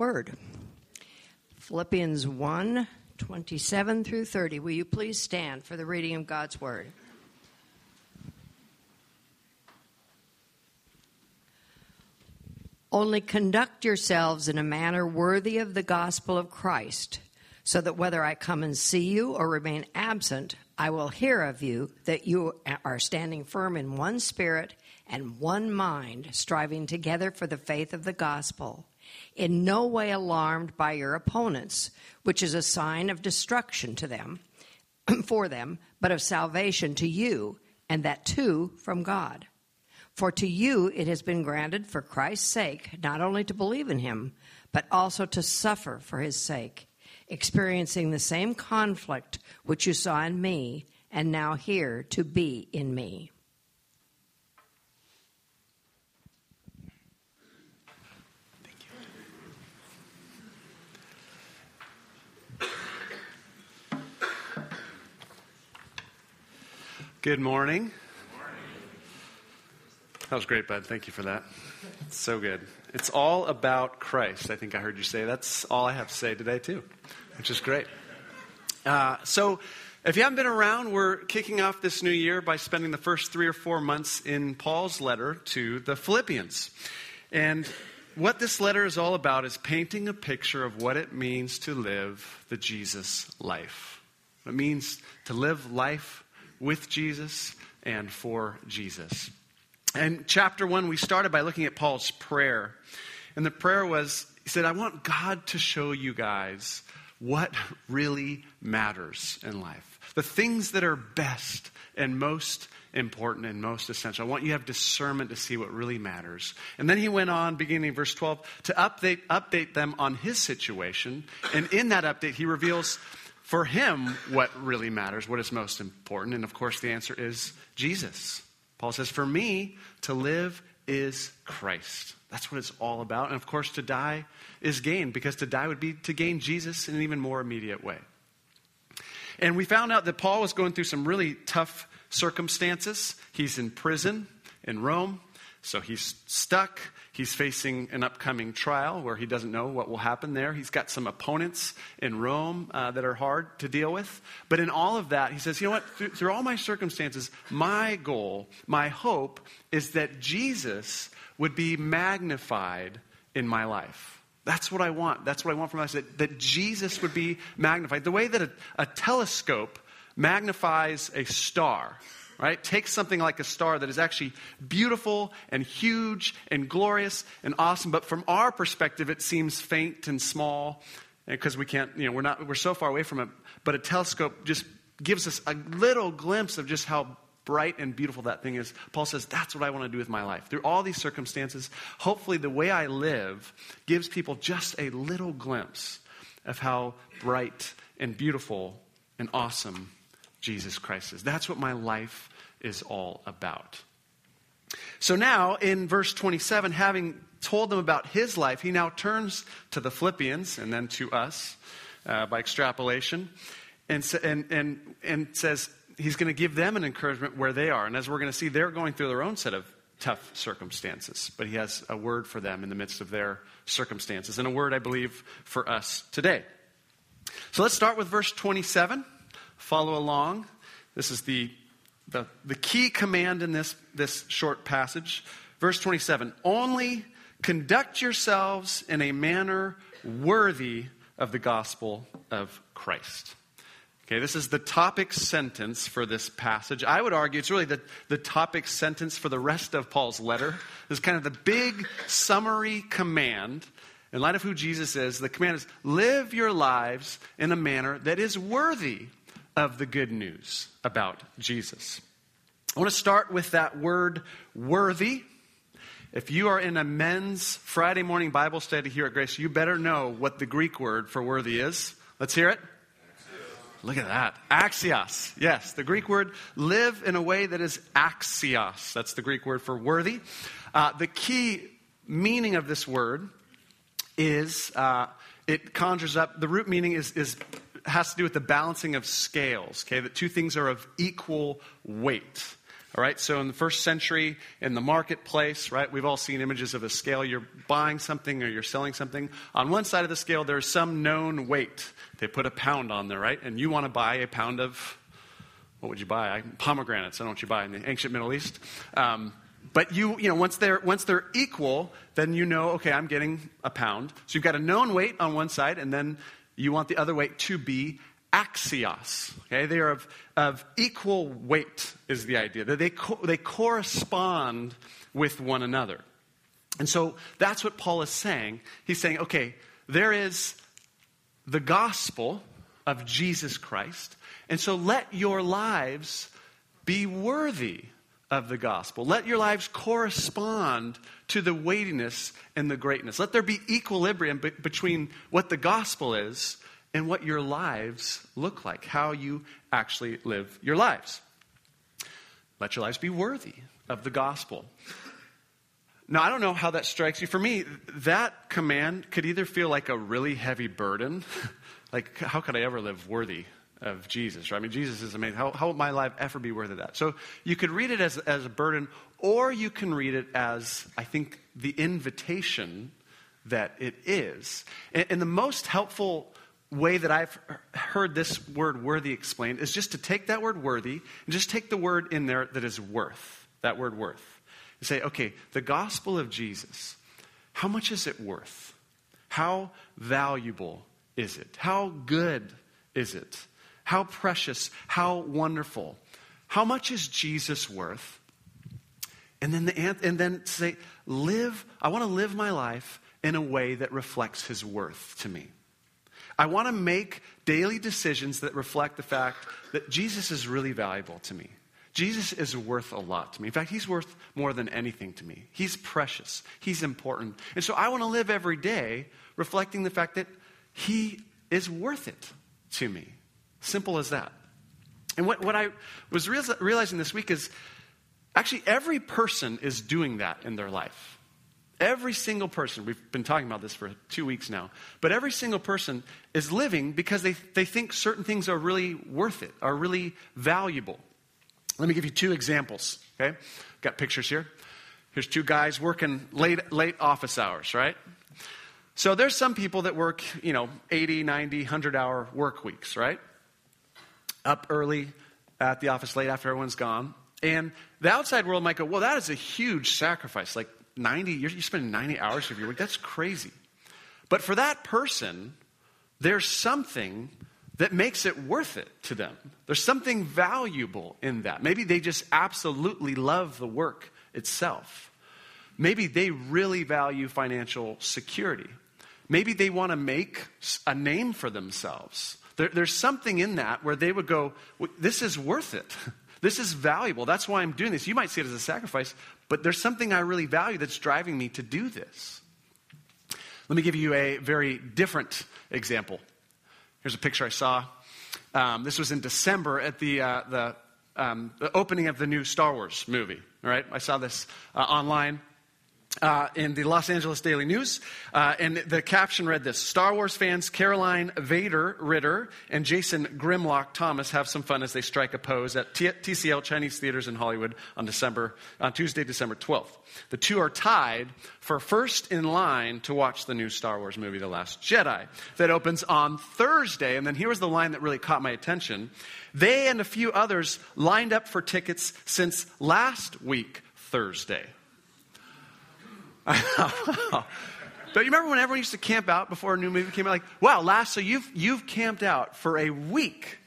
word. Philippians 1 27 through 30. Will you please stand for the reading of God's word? Only conduct yourselves in a manner worthy of the gospel of Christ, so that whether I come and see you or remain absent, I will hear of you that you are standing firm in one spirit and one mind, striving together for the faith of the gospel in no way alarmed by your opponents, which is a sign of destruction to them, for them, but of salvation to you, and that too from God. For to you it has been granted for Christ's sake not only to believe in him, but also to suffer for his sake, experiencing the same conflict which you saw in me, and now hear to be in me. Good morning. Good morning. That was great, bud. Thank you for that. It's so good. It's all about Christ. I think I heard you say. That's all I have to say today, too, which is great. Uh, so, if you haven't been around, we're kicking off this new year by spending the first three or four months in Paul's letter to the Philippians. And what this letter is all about is painting a picture of what it means to live the Jesus life. What It means to live life with Jesus and for Jesus. And chapter one, we started by looking at Paul's prayer. And the prayer was, he said, I want God to show you guys what really matters in life. The things that are best and most important and most essential. I want you to have discernment to see what really matters. And then he went on, beginning in verse 12, to update, update them on his situation. And in that update, he reveals for him what really matters, what is most important. And of course, the answer is Jesus. Paul says, For me, to live is Christ. That's what it's all about. And of course, to die is gain, because to die would be to gain Jesus in an even more immediate way. And we found out that Paul was going through some really tough circumstances. He's in prison in Rome, so he's stuck. He's facing an upcoming trial where he doesn't know what will happen there. He's got some opponents in Rome uh, that are hard to deal with. But in all of that, he says, you know what? Through, through all my circumstances, my goal, my hope is that Jesus would be magnified in my life. That's what I want. That's what I want from us, that, that Jesus would be magnified. The way that a, a telescope magnifies a star right? Take something like a star that is actually beautiful and huge and glorious and awesome, but from our perspective, it seems faint and small eh, because we can't, you know, we're not, we're so far away from it. But a telescope just gives us a little glimpse of just how bright and beautiful that thing is. Paul says, That's what I want to do with my life. Through all these circumstances, hopefully the way I live gives people just a little glimpse of how bright and beautiful and awesome Jesus Christ is. That's what my life is all about. So now, in verse 27, having told them about his life, he now turns to the Philippians and then to us uh, by extrapolation and, and, and, and says he's going to give them an encouragement where they are. And as we're going to see, they're going through their own set of tough circumstances, but he has a word for them in the midst of their circumstances, and a word, I believe, for us today. So let's start with verse 27. Follow along. This is the the, the key command in this, this short passage. Verse 27 Only conduct yourselves in a manner worthy of the gospel of Christ. Okay, this is the topic sentence for this passage. I would argue it's really the, the topic sentence for the rest of Paul's letter. This is kind of the big summary command. In light of who Jesus is, the command is live your lives in a manner that is worthy of the good news about Jesus. I want to start with that word worthy. If you are in a men's Friday morning Bible study here at Grace, you better know what the Greek word for worthy is. Let's hear it. Look at that. Axios. Yes, the Greek word live in a way that is axios. That's the Greek word for worthy. Uh, the key meaning of this word is uh, it conjures up, the root meaning is, is has to do with the balancing of scales, okay? That two things are of equal weight. All right, so in the first century, in the marketplace, right, we've all seen images of a scale. You're buying something or you're selling something. On one side of the scale, there's some known weight. They put a pound on there, right? And you want to buy a pound of, what would you buy? Pomegranates. I don't know what you buy in the ancient Middle East. Um, but you, you know, once they're, once they're equal, then you know, okay, I'm getting a pound. So you've got a known weight on one side, and then you want the other weight to be axios. Okay, they are of, of equal weight, is the idea. That they, co- they correspond with one another. And so that's what Paul is saying. He's saying, okay, there is the gospel of Jesus Christ, and so let your lives be worthy of the gospel. Let your lives correspond to the weightiness and the greatness. Let there be equilibrium be- between what the gospel is and what your lives look like, how you actually live your lives. Let your lives be worthy of the gospel. Now, I don't know how that strikes you. For me, that command could either feel like a really heavy burden, like, how could I ever live worthy of Jesus, right? I mean, Jesus is amazing. How, how would my life ever be worth of that? So you could read it as, as a burden, or you can read it as, I think, the invitation that it is. And, and the most helpful way that I've heard this word worthy explained is just to take that word worthy and just take the word in there that is worth, that word worth. And say, okay, the gospel of Jesus, how much is it worth? How valuable is it? How good is it? How precious, how wonderful. How much is Jesus worth? And then, the, and then say, live, I want to live my life in a way that reflects his worth to me. I want to make daily decisions that reflect the fact that Jesus is really valuable to me. Jesus is worth a lot to me. In fact, he's worth more than anything to me. He's precious, he's important. And so I want to live every day reflecting the fact that he is worth it to me. Simple as that. And what, what I was realizing this week is actually every person is doing that in their life. Every single person, we've been talking about this for two weeks now, but every single person is living because they, they think certain things are really worth it, are really valuable. Let me give you two examples, okay? Got pictures here. Here's two guys working late, late office hours, right? So there's some people that work, you know, 80, 90, 100 hour work weeks, right? Up early at the office late after everyone's gone. And the outside world might go, well, that is a huge sacrifice. Like, 90, you're, you spend 90 hours of your week. That's crazy. But for that person, there's something that makes it worth it to them. There's something valuable in that. Maybe they just absolutely love the work itself. Maybe they really value financial security. Maybe they want to make a name for themselves. There, there's something in that where they would go, This is worth it. This is valuable. That's why I'm doing this. You might see it as a sacrifice, but there's something I really value that's driving me to do this. Let me give you a very different example. Here's a picture I saw. Um, this was in December at the, uh, the, um, the, opening of the new Star Wars movie. All right, I saw this uh, online uh, in the Los Angeles Daily News, uh, and the caption read this Star Wars fans Caroline Vader Ritter and Jason Grimlock Thomas have some fun as they strike a pose at T- TCL Chinese Theaters in Hollywood on, December, on Tuesday, December 12th. The two are tied for first in line to watch the new Star Wars movie, The Last Jedi, that opens on Thursday. And then here was the line that really caught my attention. They and a few others lined up for tickets since last week, Thursday. But you remember when everyone used to camp out before a new movie came out? Like, wow, last, so you've, you've camped out for a week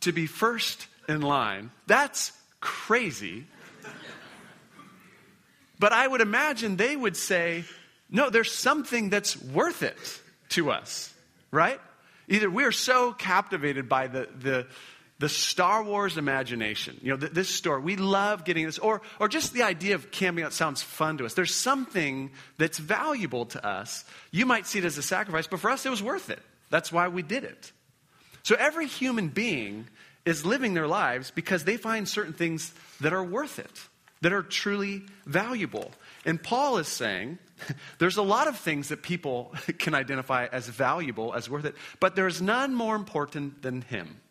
to be first in line. That's crazy. But I would imagine they would say, no, there's something that's worth it to us, right? Either we're so captivated by the, the, the Star Wars imagination. You know, this story, we love getting this, or, or just the idea of camping out sounds fun to us. There's something that's valuable to us. You might see it as a sacrifice, but for us, it was worth it. That's why we did it. So every human being is living their lives because they find certain things that are worth it, that are truly valuable. And Paul is saying there's a lot of things that people can identify as valuable, as worth it, but there's none more important than him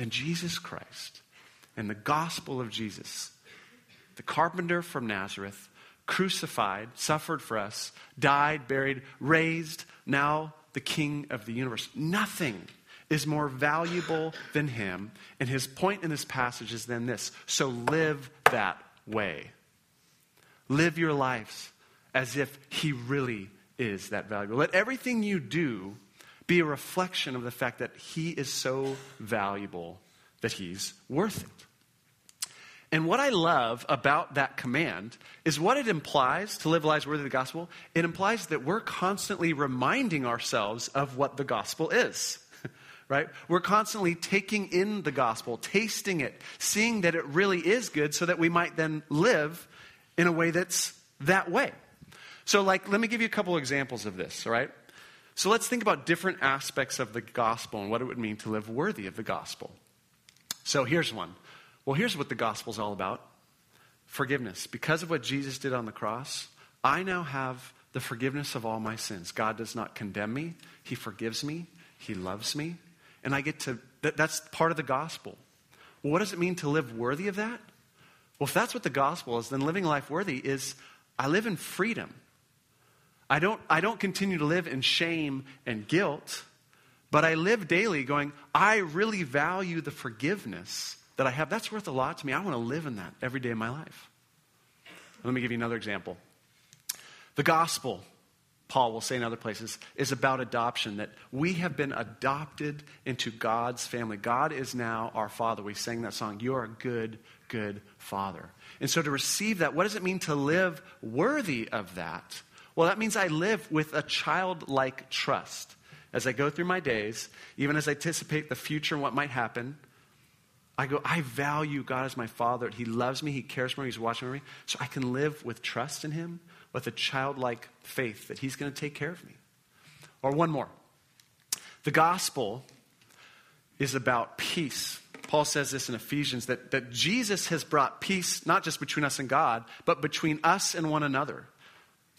than Jesus Christ in the gospel of Jesus. The carpenter from Nazareth, crucified, suffered for us, died, buried, raised, now the king of the universe. Nothing is more valuable than him. And his point in this passage is then this so live that way. Live your lives as if he really is that valuable. Let everything you do be a reflection of the fact that he is so valuable that he's worth it. And what I love about that command is what it implies to live lives worthy of the gospel. It implies that we're constantly reminding ourselves of what the gospel is right? We're constantly taking in the gospel, tasting it, seeing that it really is good so that we might then live in a way that's that way. So, like, let me give you a couple examples of this, all right? So, let's think about different aspects of the gospel and what it would mean to live worthy of the gospel. So, here's one. Well, here's what the gospel is all about forgiveness. Because of what Jesus did on the cross, I now have the forgiveness of all my sins. God does not condemn me, He forgives me, He loves me, and I get to, that, that's part of the gospel. Well, what does it mean to live worthy of that? Well, if that's what the gospel is, then living life worthy is I live in freedom. I don't, I don't continue to live in shame and guilt, but I live daily going, I really value the forgiveness that I have. That's worth a lot to me. I want to live in that every day of my life. Let me give you another example. The gospel Paul will say in other places, is about adoption, that we have been adopted into God's family. God is now our Father. We sang that song, You're a good, good Father. And so to receive that, what does it mean to live worthy of that? Well, that means I live with a childlike trust. As I go through my days, even as I anticipate the future and what might happen, I go, I value God as my Father. He loves me, He cares for me, He's watching over me. So I can live with trust in Him with a childlike faith that He's going to take care of me. Or one more. The gospel is about peace. Paul says this in Ephesians that, that Jesus has brought peace not just between us and God, but between us and one another.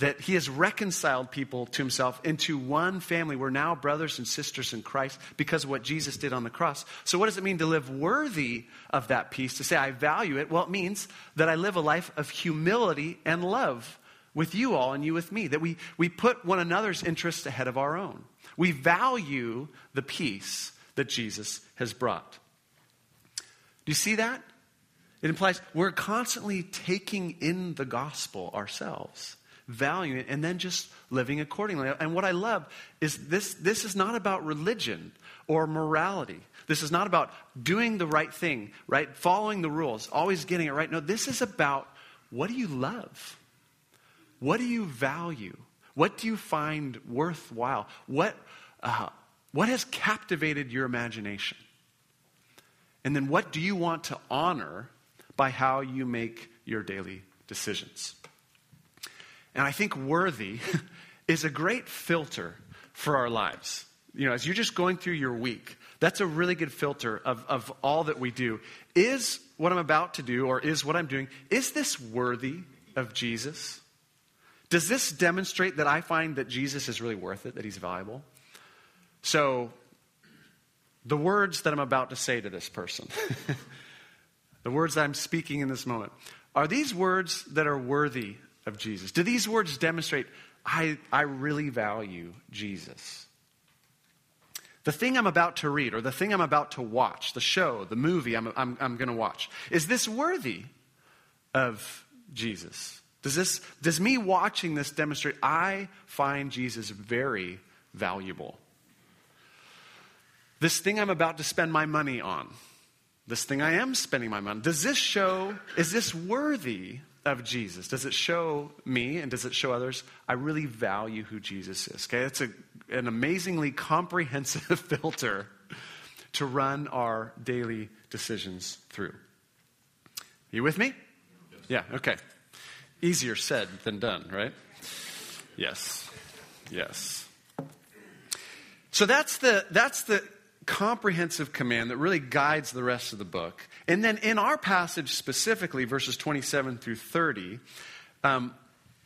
That he has reconciled people to himself into one family. We're now brothers and sisters in Christ because of what Jesus did on the cross. So, what does it mean to live worthy of that peace? To say, I value it? Well, it means that I live a life of humility and love with you all and you with me, that we, we put one another's interests ahead of our own. We value the peace that Jesus has brought. Do you see that? It implies we're constantly taking in the gospel ourselves, valuing and then just living accordingly. And what I love is this this is not about religion or morality. This is not about doing the right thing, right? Following the rules, always getting it right. No, this is about what do you love? What do you value? What do you find worthwhile? What, uh, what has captivated your imagination? And then what do you want to honor by how you make your daily decisions? And I think worthy is a great filter for our lives. You know, as you're just going through your week, that's a really good filter of, of all that we do. Is what I'm about to do, or is what I'm doing, is this worthy of Jesus? Does this demonstrate that I find that Jesus is really worth it, that he's valuable? So, the words that I'm about to say to this person, the words that I'm speaking in this moment, are these words that are worthy of Jesus? Do these words demonstrate I, I really value Jesus? The thing I'm about to read, or the thing I'm about to watch, the show, the movie I'm, I'm, I'm going to watch, is this worthy of Jesus? Does this does me watching this demonstrate I find Jesus very valuable? This thing I'm about to spend my money on, this thing I am spending my money, does this show, is this worthy of Jesus? Does it show me and does it show others I really value who Jesus is? Okay, it's a, an amazingly comprehensive filter to run our daily decisions through. You with me? Yeah, okay. Easier said than done, right? Yes. Yes. So that's the, that's the comprehensive command that really guides the rest of the book. And then in our passage specifically, verses 27 through 30, um,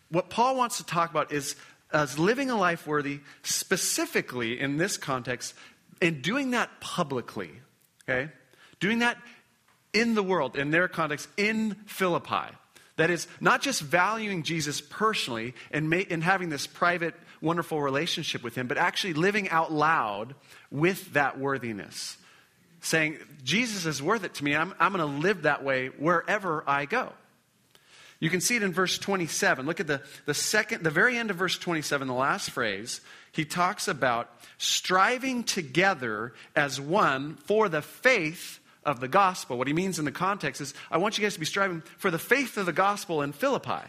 what Paul wants to talk about is as living a life worthy, specifically in this context, and doing that publicly. Okay? Doing that in the world, in their context, in Philippi. That is, not just valuing Jesus personally and, ma- and having this private, wonderful relationship with him, but actually living out loud with that worthiness. Saying, Jesus is worth it to me. I'm, I'm going to live that way wherever I go. You can see it in verse 27. Look at the, the second, the very end of verse 27, the last phrase. He talks about striving together as one for the faith of the gospel. What he means in the context is, I want you guys to be striving for the faith of the gospel in Philippi.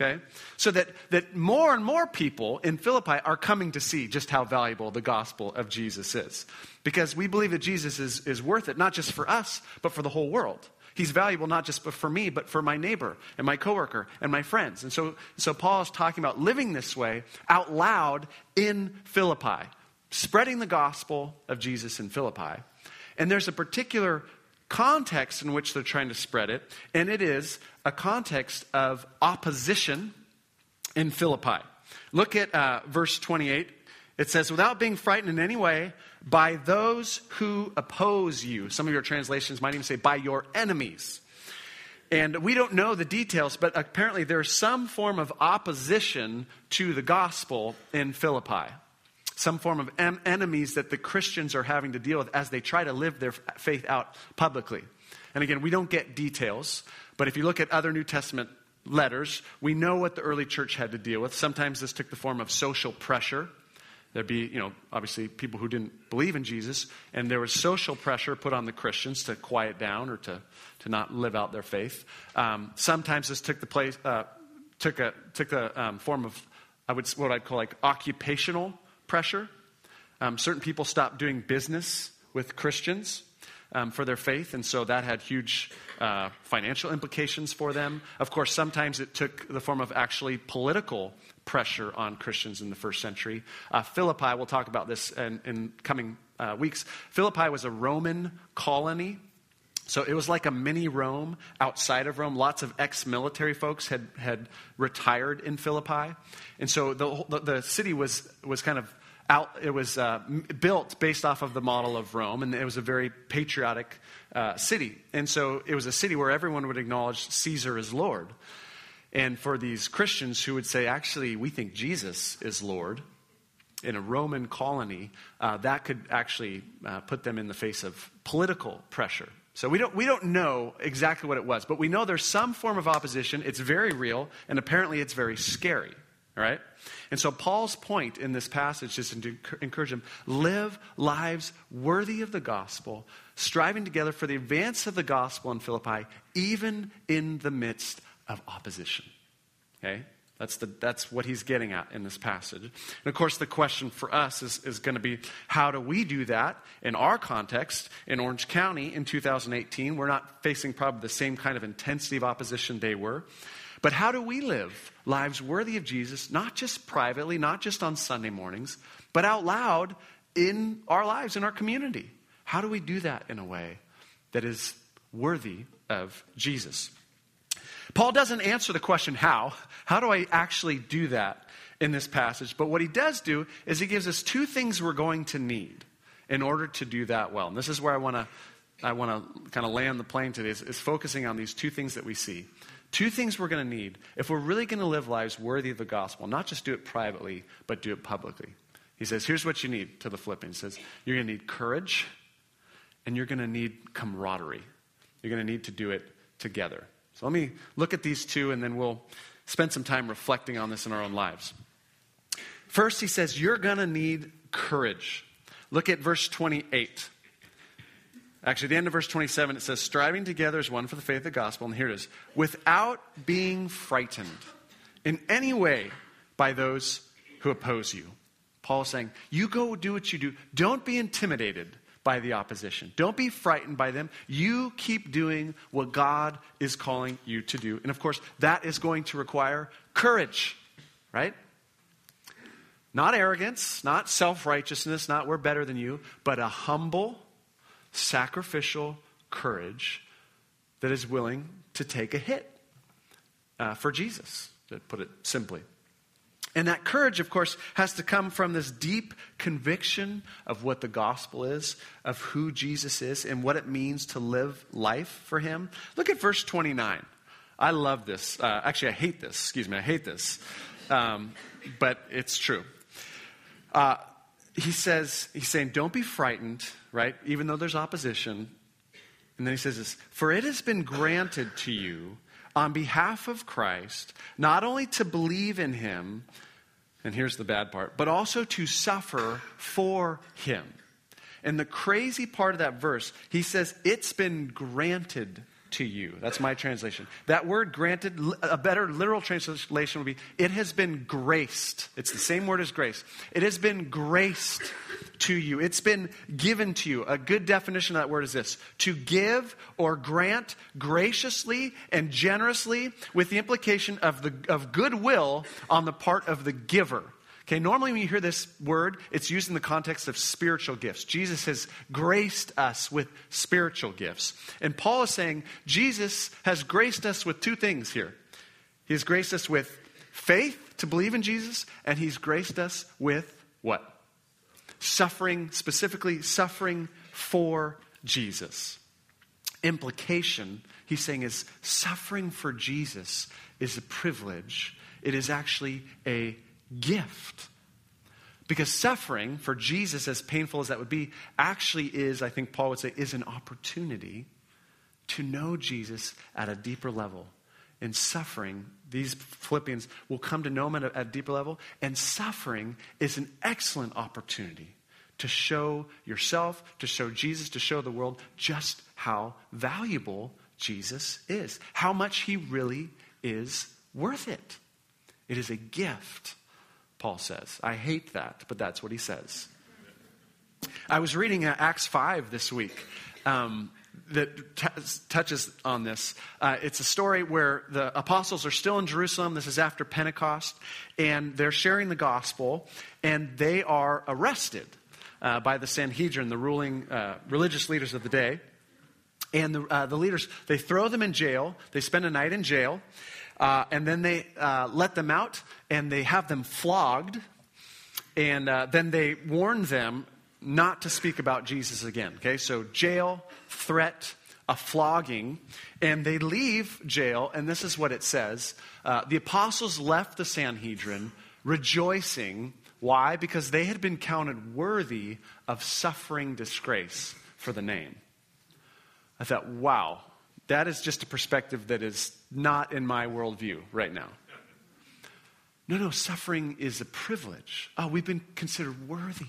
Okay? So that, that more and more people in Philippi are coming to see just how valuable the gospel of Jesus is. Because we believe that Jesus is, is worth it, not just for us, but for the whole world. He's valuable not just for me, but for my neighbor and my coworker and my friends. And so, so Paul is talking about living this way out loud in Philippi, spreading the gospel of Jesus in Philippi. And there's a particular context in which they're trying to spread it, and it is a context of opposition in Philippi. Look at uh, verse 28. It says, without being frightened in any way by those who oppose you. Some of your translations might even say, by your enemies. And we don't know the details, but apparently there's some form of opposition to the gospel in Philippi. Some form of em- enemies that the Christians are having to deal with as they try to live their faith out publicly. And again, we don't get details, but if you look at other New Testament letters, we know what the early church had to deal with. Sometimes this took the form of social pressure. There'd be, you know, obviously people who didn't believe in Jesus, and there was social pressure put on the Christians to quiet down or to, to not live out their faith. Um, sometimes this took the place, uh, took a took a um, form of, I would what I'd call like occupational pressure. Um, certain people stopped doing business with Christians um, for their faith, and so that had huge uh, financial implications for them. Of course, sometimes it took the form of actually political pressure on Christians in the first century. Uh, Philippi, we'll talk about this in, in coming uh, weeks. Philippi was a Roman colony. So it was like a mini Rome outside of Rome. Lots of ex military folks had, had retired in Philippi. And so the, the, the city was, was kind of out, it was uh, built based off of the model of Rome, and it was a very patriotic uh, city. And so it was a city where everyone would acknowledge Caesar as Lord. And for these Christians who would say, actually, we think Jesus is Lord in a Roman colony, uh, that could actually uh, put them in the face of political pressure. So we don't, we don't know exactly what it was, but we know there's some form of opposition. It's very real, and apparently it's very scary. All right? And so Paul's point in this passage is to encourage them live lives worthy of the gospel, striving together for the advance of the gospel in Philippi, even in the midst of opposition. Okay? That's, the, that's what he's getting at in this passage. And of course, the question for us is, is going to be how do we do that in our context in Orange County in 2018? We're not facing probably the same kind of intensity of opposition they were. But how do we live lives worthy of Jesus, not just privately, not just on Sunday mornings, but out loud in our lives, in our community? How do we do that in a way that is worthy of Jesus? Paul doesn't answer the question, how? How do I actually do that in this passage? But what he does do is he gives us two things we're going to need in order to do that well. And this is where I want to I want to kind of land the plane today is, is focusing on these two things that we see. Two things we're going to need if we're really going to live lives worthy of the gospel, not just do it privately, but do it publicly. He says, here's what you need to the Philippians. He says, you're going to need courage and you're going to need camaraderie. You're going to need to do it together. So let me look at these two and then we'll spend some time reflecting on this in our own lives. First, he says, You're going to need courage. Look at verse 28. Actually, the end of verse 27, it says, Striving together as one for the faith of the gospel. And here it is without being frightened in any way by those who oppose you. Paul is saying, You go do what you do. Don't be intimidated by the opposition. Don't be frightened by them. You keep doing what God is calling you to do. And of course, that is going to require courage, right? Not arrogance, not self righteousness, not we're better than you, but a humble, sacrificial courage that is willing to take a hit uh, for Jesus, to put it simply. And that courage, of course, has to come from this deep conviction of what the gospel is, of who Jesus is, and what it means to live life for him. Look at verse 29. I love this. Uh, actually, I hate this. Excuse me, I hate this. Um, but it's true. Uh, he says, he's saying, don't be frightened, right? Even though there's opposition. And then he says this For it has been granted to you on behalf of Christ, not only to believe in him, and here's the bad part, but also to suffer for him. And the crazy part of that verse, he says, It's been granted to you. That's my translation. That word granted, a better literal translation would be, it has been graced. It's the same word as grace. It has been graced to you. It's been given to you. A good definition of that word is this to give or grant graciously and generously with the implication of, the, of goodwill on the part of the giver. Okay, normally when you hear this word, it's used in the context of spiritual gifts. Jesus has graced us with spiritual gifts. And Paul is saying Jesus has graced us with two things here. He has graced us with faith to believe in Jesus, and he's graced us with what? Suffering, specifically suffering for Jesus. Implication, he's saying, is suffering for Jesus is a privilege. It is actually a gift. Because suffering for Jesus, as painful as that would be, actually is, I think Paul would say, is an opportunity to know Jesus at a deeper level. In suffering, these Philippians will come to know him at a, at a deeper level, and suffering is an excellent opportunity to show yourself, to show Jesus, to show the world just how valuable Jesus is, how much he really is worth it. It is a gift Paul says. I hate that, but that's what he says. I was reading uh, Acts 5 this week. Um, that t- touches on this. Uh, it's a story where the apostles are still in Jerusalem. This is after Pentecost, and they're sharing the gospel, and they are arrested uh, by the Sanhedrin, the ruling uh, religious leaders of the day. And the, uh, the leaders, they throw them in jail. They spend a night in jail. Uh, and then they uh, let them out and they have them flogged. And uh, then they warn them not to speak about Jesus again. Okay, so jail, threat, a flogging. And they leave jail, and this is what it says uh, The apostles left the Sanhedrin rejoicing. Why? Because they had been counted worthy of suffering disgrace for the name. I thought, wow, that is just a perspective that is not in my worldview right now. No, no, suffering is a privilege. Oh, we've been considered worthy.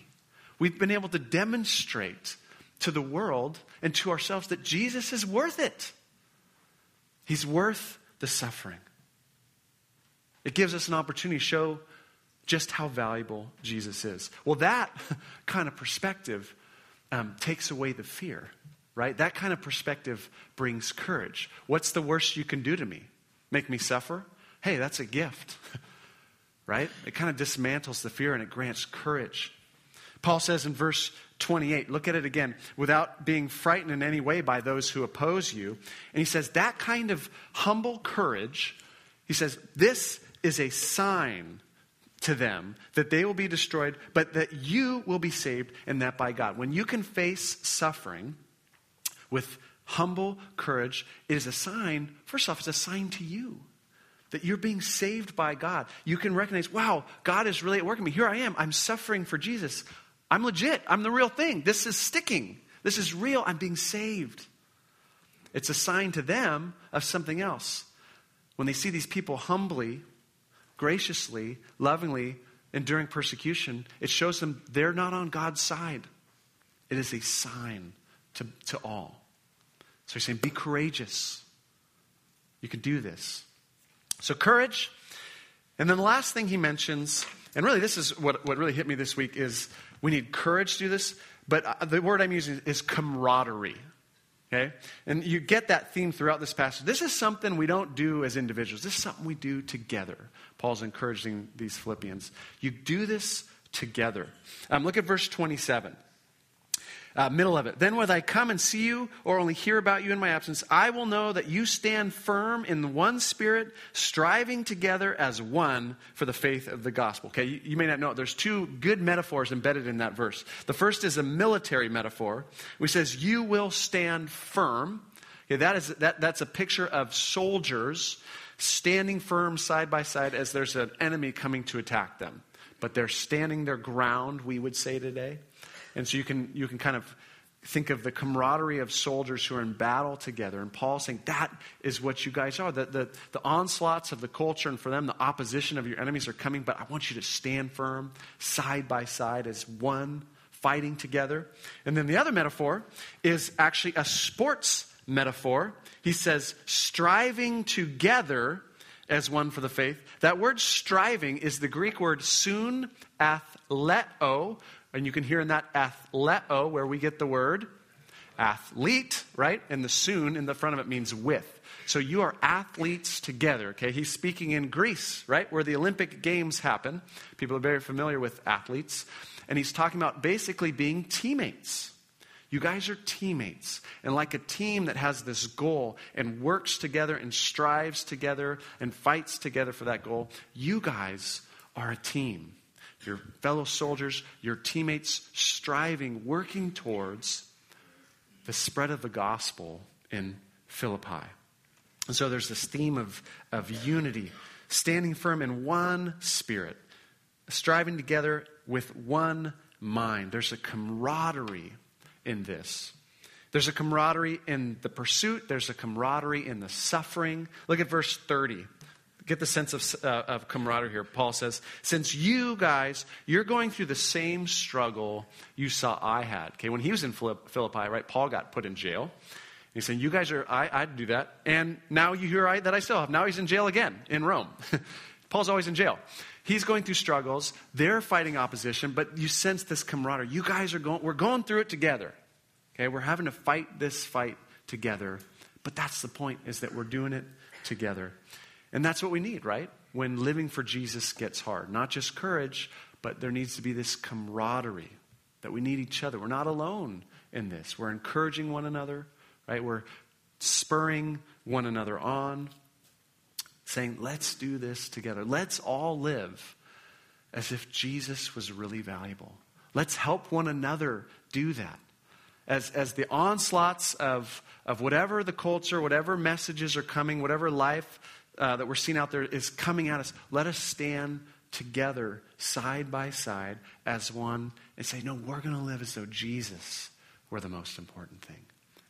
We've been able to demonstrate to the world and to ourselves that Jesus is worth it. He's worth the suffering. It gives us an opportunity to show just how valuable Jesus is. Well, that kind of perspective um, takes away the fear right? That kind of perspective brings courage. What's the worst you can do to me? Make me suffer? Hey, that's a gift, right? It kind of dismantles the fear and it grants courage. Paul says in verse 28, look at it again, without being frightened in any way by those who oppose you. And he says, that kind of humble courage, he says, this is a sign to them that they will be destroyed, but that you will be saved, and that by God. When you can face suffering, with humble courage, it is a sign, first off, it's a sign to you that you're being saved by God. You can recognize, wow, God is really at work in me. Here I am. I'm suffering for Jesus. I'm legit. I'm the real thing. This is sticking. This is real. I'm being saved. It's a sign to them of something else. When they see these people humbly, graciously, lovingly enduring persecution, it shows them they're not on God's side. It is a sign to, to all. So he's saying, be courageous. You can do this. So, courage. And then the last thing he mentions, and really this is what, what really hit me this week, is we need courage to do this, but uh, the word I'm using is camaraderie. Okay? And you get that theme throughout this passage. This is something we don't do as individuals. This is something we do together. Paul's encouraging these Philippians. You do this together. Um, look at verse 27. Uh, middle of it. Then, whether I come and see you or only hear about you in my absence, I will know that you stand firm in one spirit, striving together as one for the faith of the gospel. Okay, you, you may not know. There's two good metaphors embedded in that verse. The first is a military metaphor, which says, You will stand firm. Okay, that is, that, that's a picture of soldiers standing firm side by side as there's an enemy coming to attack them. But they're standing their ground, we would say today. And so you can, you can kind of think of the camaraderie of soldiers who are in battle together. And Paul's saying that is what you guys are. The, the, the onslaughts of the culture, and for them, the opposition of your enemies are coming, but I want you to stand firm, side by side, as one, fighting together. And then the other metaphor is actually a sports metaphor. He says, striving together as one for the faith. That word striving is the Greek word soon athleo, and you can hear in that athleo where we get the word athlete, right? And the soon in the front of it means with. So you are athletes together, okay? He's speaking in Greece, right? Where the Olympic Games happen. People are very familiar with athletes. And he's talking about basically being teammates. You guys are teammates. And like a team that has this goal and works together and strives together and fights together for that goal, you guys are a team your fellow soldiers, your teammates striving, working towards the spread of the gospel in Philippi. And so there's this theme of, of unity, standing firm in one spirit, striving together with one mind. There's a camaraderie in this. There's a camaraderie in the pursuit, there's a camaraderie in the suffering. Look at verse 30 get the sense of, uh, of camaraderie here. Paul says, since you guys, you're going through the same struggle you saw I had. Okay, when he was in Philippi, right, Paul got put in jail. He's saying, you guys are, I, I'd do that. And now you hear I, that I still have. Now he's in jail again in Rome. Paul's always in jail. He's going through struggles. They're fighting opposition, but you sense this camaraderie. You guys are going, we're going through it together. Okay, we're having to fight this fight together. But that's the point, is that we're doing it together. And that's what we need, right? When living for Jesus gets hard. Not just courage, but there needs to be this camaraderie that we need each other. We're not alone in this. We're encouraging one another, right? We're spurring one another on, saying, let's do this together. Let's all live as if Jesus was really valuable. Let's help one another do that. As, as the onslaughts of, of whatever the culture, whatever messages are coming, whatever life uh, that we're seeing out there is coming at us, let us stand together, side by side, as one, and say, no, we're going to live as though Jesus were the most important thing.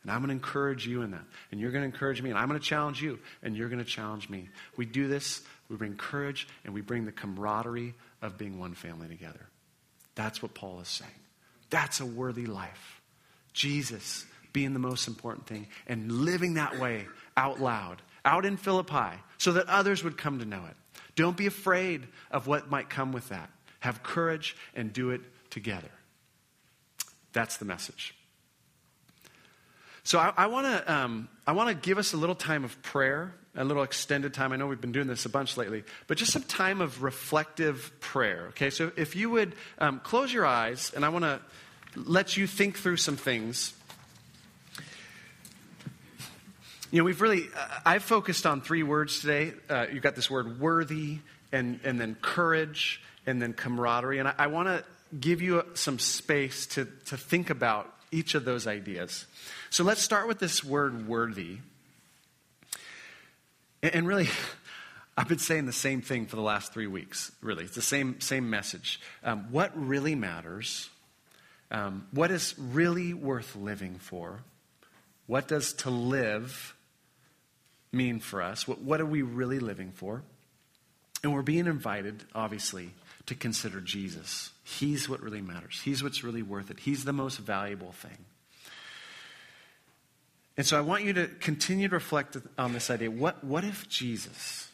And I'm going to encourage you in that. And you're going to encourage me. And I'm going to challenge you. And you're going to challenge me. We do this, we bring courage, and we bring the camaraderie of being one family together. That's what Paul is saying. That's a worthy life. Jesus being the most important thing and living that way out loud out in Philippi so that others would come to know it. Don't be afraid of what might come with that. Have courage and do it together. That's the message. So I, I want to um, I want to give us a little time of prayer, a little extended time. I know we've been doing this a bunch lately, but just some time of reflective prayer. Okay, so if you would um, close your eyes, and I want to let you think through some things You know, we've really, uh, I've focused on three words today. Uh, you've got this word worthy, and, and then courage, and then camaraderie. And I, I want to give you some space to, to think about each of those ideas. So let's start with this word worthy. And, and really, I've been saying the same thing for the last three weeks, really. It's the same, same message. Um, what really matters? Um, what is really worth living for? What does to live mean for us? What, what are we really living for? And we're being invited, obviously, to consider Jesus. He's what really matters. He's what's really worth it. He's the most valuable thing. And so I want you to continue to reflect on this idea. What, what if Jesus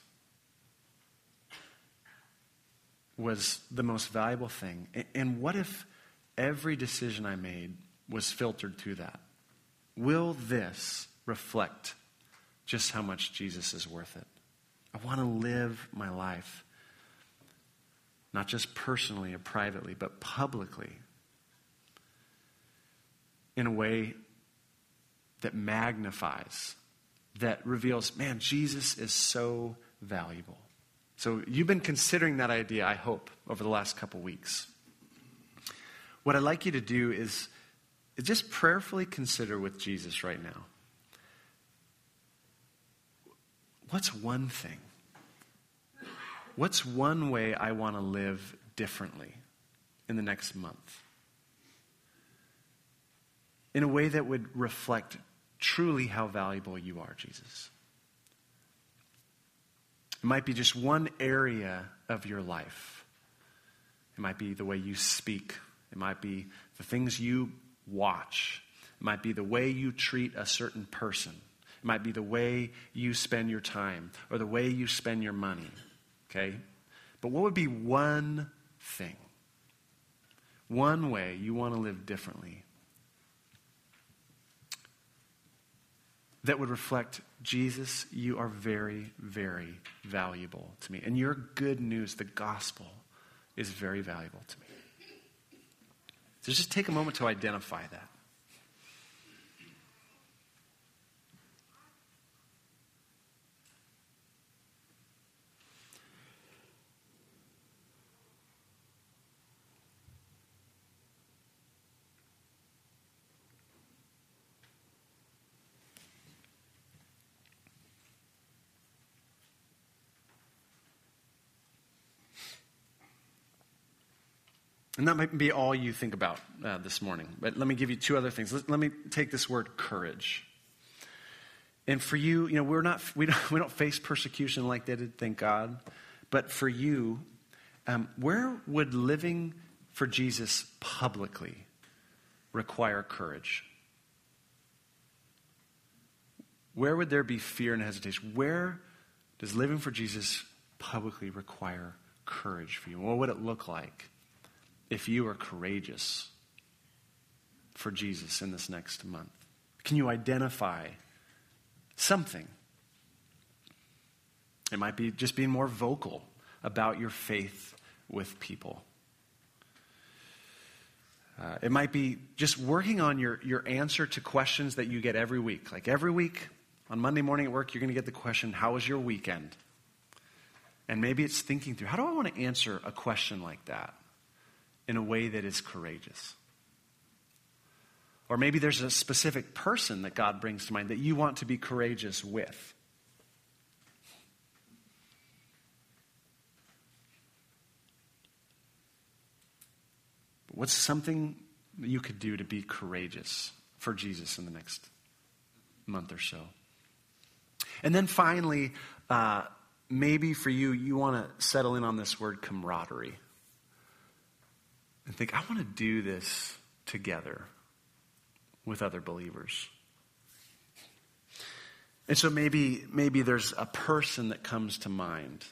was the most valuable thing? And what if every decision I made was filtered through that? Will this reflect just how much Jesus is worth it. I want to live my life, not just personally or privately, but publicly, in a way that magnifies, that reveals, man, Jesus is so valuable. So you've been considering that idea, I hope, over the last couple weeks. What I'd like you to do is just prayerfully consider with Jesus right now. What's one thing? What's one way I want to live differently in the next month? In a way that would reflect truly how valuable you are, Jesus. It might be just one area of your life. It might be the way you speak. It might be the things you watch. It might be the way you treat a certain person. It might be the way you spend your time or the way you spend your money. Okay? But what would be one thing? One way you want to live differently that would reflect Jesus, you are very, very valuable to me. And your good news, the gospel, is very valuable to me. So just take a moment to identify that. And that might be all you think about uh, this morning. But let me give you two other things. Let, let, me take this word courage. And for you, you know, we're not, we don't, we don't face persecution like they did, thank God. But for you, um, where would living for Jesus publicly require courage? Where would there be fear and hesitation? Where does living for Jesus publicly require courage for you? What would it look like? If you are courageous for Jesus in this next month? Can you identify something? It might be just being more vocal about your faith with people. Uh, it might be just working on your, your answer to questions that you get every week. Like every week on Monday morning at work, you're going to get the question, How was your weekend? And maybe it's thinking through, How do I want to answer a question like that? In a way that is courageous. Or maybe there's a specific person that God brings to mind that you want to be courageous with. what's something that you could do to be courageous for Jesus in the next month or so? And then finally, uh, maybe for you, you want to settle in on this word camaraderie and think, I want to do this together with other believers. And so maybe, maybe there's a person that comes to mind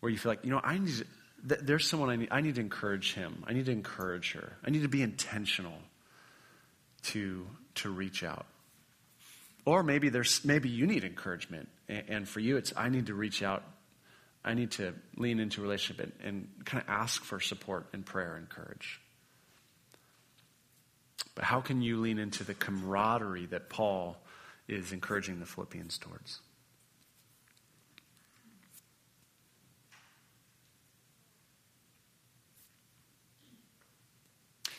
where you feel like, you know, I need, there's someone I need, I need to encourage him. I need to encourage her. I need to be intentional to, to reach out. Or maybe there's, maybe you need encouragement. And, and for you, it's, I need to reach out I need to lean into relationship and, and kind of ask for support and prayer and courage. But how can you lean into the camaraderie that Paul is encouraging the Philippians towards?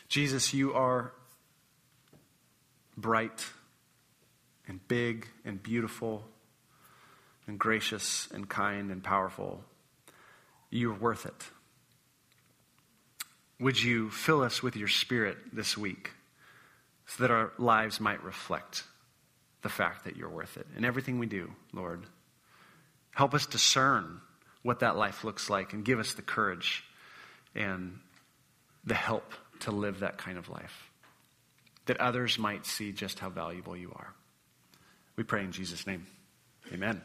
Jesus, you are bright and big and beautiful and gracious and kind and powerful. You're worth it. Would you fill us with your spirit this week so that our lives might reflect the fact that you're worth it in everything we do, Lord? Help us discern what that life looks like and give us the courage and the help to live that kind of life, that others might see just how valuable you are. We pray in Jesus' name. Amen.